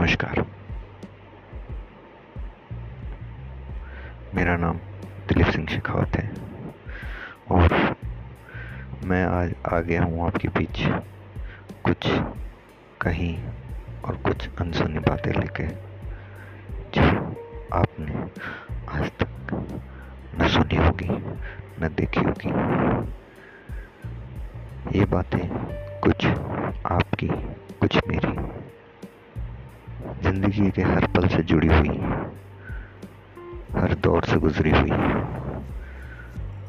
नमस्कार। मेरा नाम दिलीप सिंह शेखावत है और मैं आज आ गया हूँ आपके बीच कुछ कहीं और कुछ अनसुनी बातें लेके जो आपने आज तक न सुनी होगी, न देखी होगी। ये बातें कुछ आपकी, कुछ मेरी ज़िंदगी के हर पल से जुड़ी हुई, हर दौर से गुजरी हुई,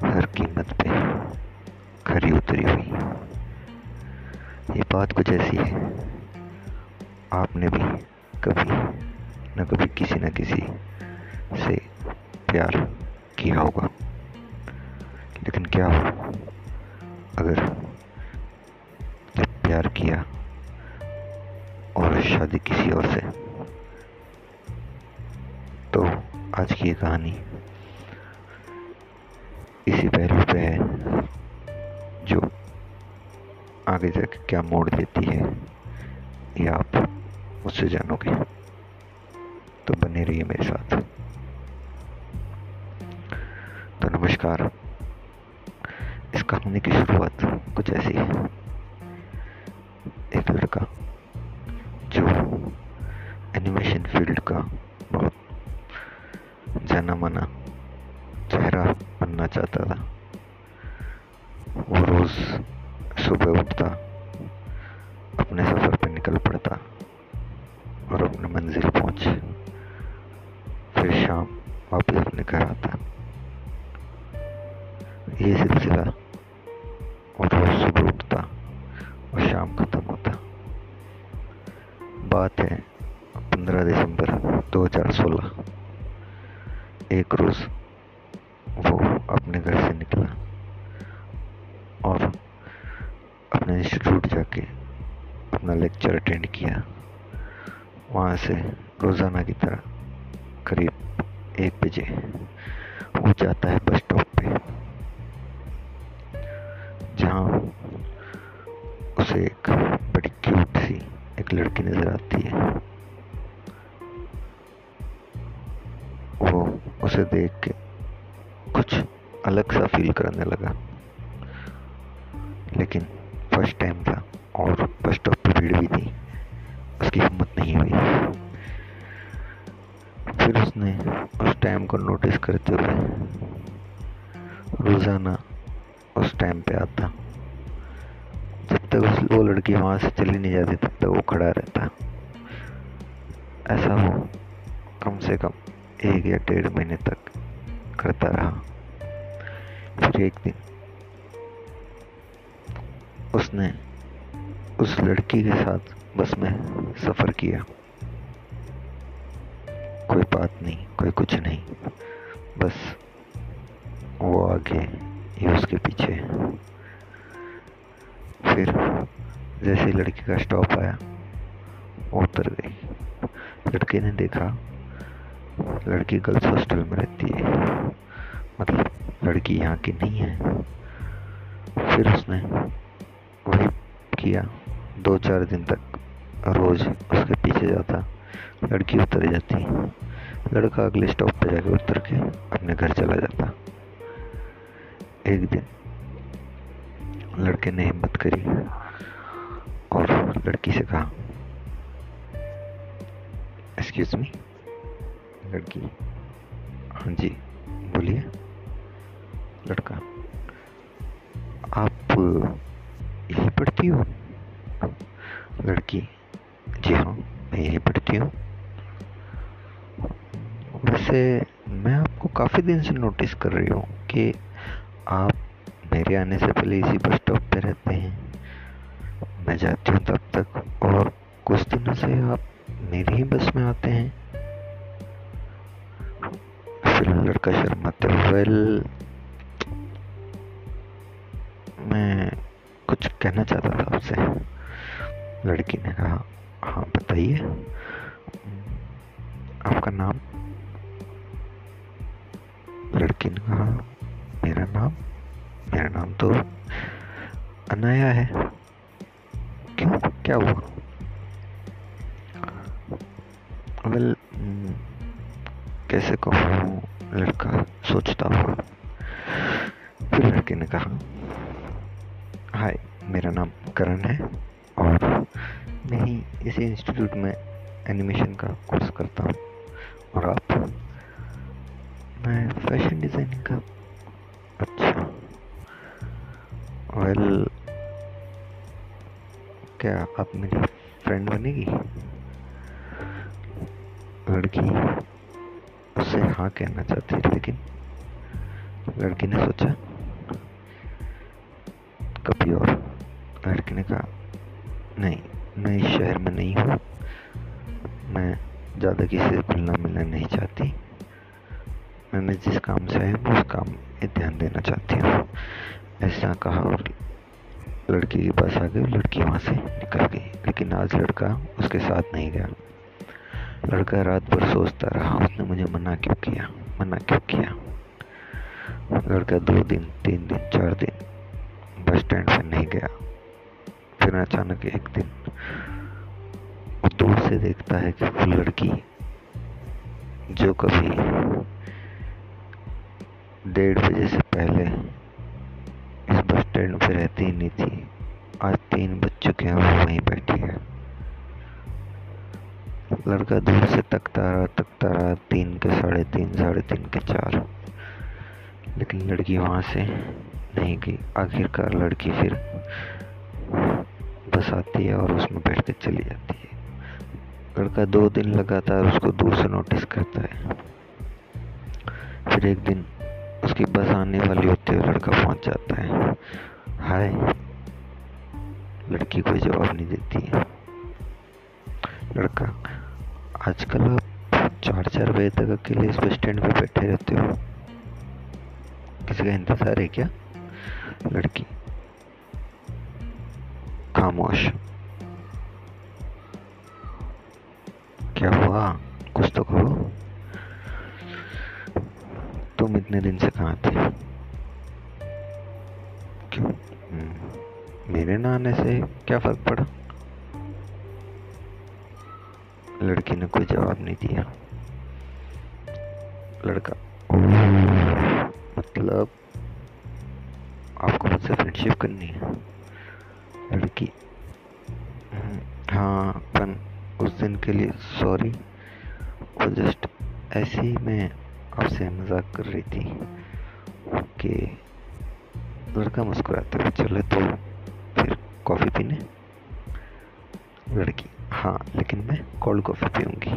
हर कीमत पे खरी उतरी हुई। ये बात कुछ ऐसी है, आपने भी कभी न कभी किसी न किसी से प्यार किया होगा। लेकिन क्या हो अगर जब प्यार किया शादी किसी और से। तो आज की कहानी इसी पहलू पे है, जो आगे जाके क्या मोड़ देती है, ये आप उससे जानोगे। तो बने रहिए मेरे साथ। तो नमस्कार। इस कहानी की शुरुआत कुछ ऐसी है। एक लड़का एनिमेशन फ़ील्ड का बहुत जाना माना चेहरा बनना चाहता था। वो रोज सुबह उठता, अपने सफ़र पर निकल पड़ता और अपने मंजिल पहुँच, फिर शाम वापस अपने घर आता। ये सिलसिला रोज सुबह उठता और शाम खत्म होता। बात है 15 दिसंबर 2016 एक रोज़ वो अपने घर से निकला और अपने इंस्टीट्यूट जाके अपना लेक्चर अटेंड किया। वहाँ से रोज़ाना की तरह करीब एक बजे वो जाता है बस स्टॉप पे, जहाँ उसे एक बड़ी क्यूट सी एक लड़की नज़र आती है। वो उसे देख के कुछ अलग सा फील करने लगा। लेकिन फ़र्स्ट टाइम था और बस स्टॉप पर भीड़ भी थी। उसकी हिम्मत नहीं हुई। फिर उसने उस टाइम को नोटिस करते हुए रोज़ाना उस टाइम पे आता। जब तक उस वो लड़की वहाँ से चली नहीं जाती, तब तक वो खड़ा रहता। ऐसा वो कम से कम एक या डेढ़ महीने तक करता रहा। फिर एक दिन उसने उस लड़की के साथ बस में सफ़र किया। कोई बात नहीं, कोई कुछ नहीं। बस वो आगे ये उसके पीछे। फिर जैसे लड़की का स्टॉप आया, वो उतर गई। लड़के ने देखा लड़की गर्ल्स हॉस्टल में रहती है। मतलब लड़की यहाँ की नहीं है। फिर उसने वही किया। दो चार दिन तक रोज़ उसके पीछे जाता। लड़की उतर जाती। लड़का अगले स्टॉप पे जाके उतर के अपने घर चला जाता। एक दिन लड़के ने हिम्मत करी और लड़की से कहा एक्सक्यूज मी लड़की। हाँ जी, बोलिए। लड़का, आप यही पढ़ती हो? लड़की, जी हाँ मैं यही पढ़ती हूँ। वैसे मैं आपको काफ़ी दिन से नोटिस कर रही हूँ कि आप मेरे आने से पहले इसी बस स्टॉप पे रहते हैं। मैं जाती हूँ तब तक और कुछ दिनों से आप मेरी ही बस में आते हैं। फिर लड़का शर्माते वेल मैं कुछ कहना चाहता था आपसे। लड़की ने कहा हाँ बताइए। आपका नाम? लड़की ने कहा, मेरा नाम? मेरा नाम तो अनाया है। क्यों? क्या हुआ? वेल कैसे कहूँ? लड़का सोचता हुआ फिर लड़के ने कहा, हाय, मेरा नाम करण है और मैं ही इसी इंस्टीट्यूट में एनिमेशन का कोर्स करता हूँ और आप, मैं फ़ैशन डिज़ाइनिंग का अच्छा वेल क्या आप मेरी फ्रेंड बनेगी? लड़की उससे हाँ कहना चाहती है लेकिन लड़की ने सोचा, कभी और लड़की ने कहा, नहीं, मैं इस शहर में नहीं हूँ, मैं ज़्यादा किसी से खुलना मिलना नहीं चाहती। मैंने जिस काम से आया हूँ, उस काम में ध्यान देना चाहती हूँ। ऐसा कहा और लड़की के पास आ गई लड़की वहाँ से निकल गई, लेकिन आज लड़का उसके साथ नहीं गया। लड़का रात भर सोचता रहा, उसने मुझे मना क्यों किया? मना क्यों किया? लड़का दो दिन, तीन दिन, चार दिन बस स्टैंड पे नहीं गया। फिर अचानक एक दिन वो दूर से देखता है कि वो लड़की जो कभी डेढ़ बजे से पहले इस बस स्टैंड पर रहती ही नहीं थी, आज तीन बज चुके हैं, वो वहीं बैठी है। लड़का दूर से तकता रहा तकता रहा, तीन के साढ़े तीन साढ़े तीन के चार। लेकिन लड़की वहाँ से नहीं गई। आखिरकार लड़की फिर बस आती है और उसमें बैठ के चली जाती है। लड़का दो दिन लगातार उसको दूर से नोटिस करता है। फिर एक दिन उसकी बस आने वाली होती है लड़का पहुँच जाता है। हाय, लड़की कोई जवाब नहीं देती है। आजकल आप चार चार बजे तक अकेले इस बस स्टैंड पे बैठे रहते हो। किसी का इंतज़ार है क्या? लड़की। खामोश। क्या हुआ? कुछ तो कहो। तुम इतने दिन से कहाँ थे? क्यों? हम्म, मेरे ना आने से क्या फ़र्क पड़ा? लड़की ने कोई जवाब नहीं दिया। लड़का मतलब आपको मुझसे फ्रेंडशिप करनी है। लड़की हाँ पर उस दिन के लिए सॉरी वो जस्ट ऐसे ही मैं आपसे मज़ाक कर रही थी कि लड़का मुस्कुराते हुए चले तो फिर कॉफ़ी पीने? लड़की हाँ लेकिन मैं कोल्ड कॉफ़ी पीऊँगी।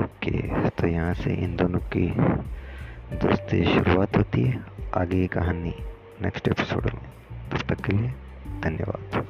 ओके तो यहाँ से इन दोनों की दोस्ती शुरुआत होती है। आगे की कहानी नेक्स्ट एपिसोड में। तब तक के लिए धन्यवाद।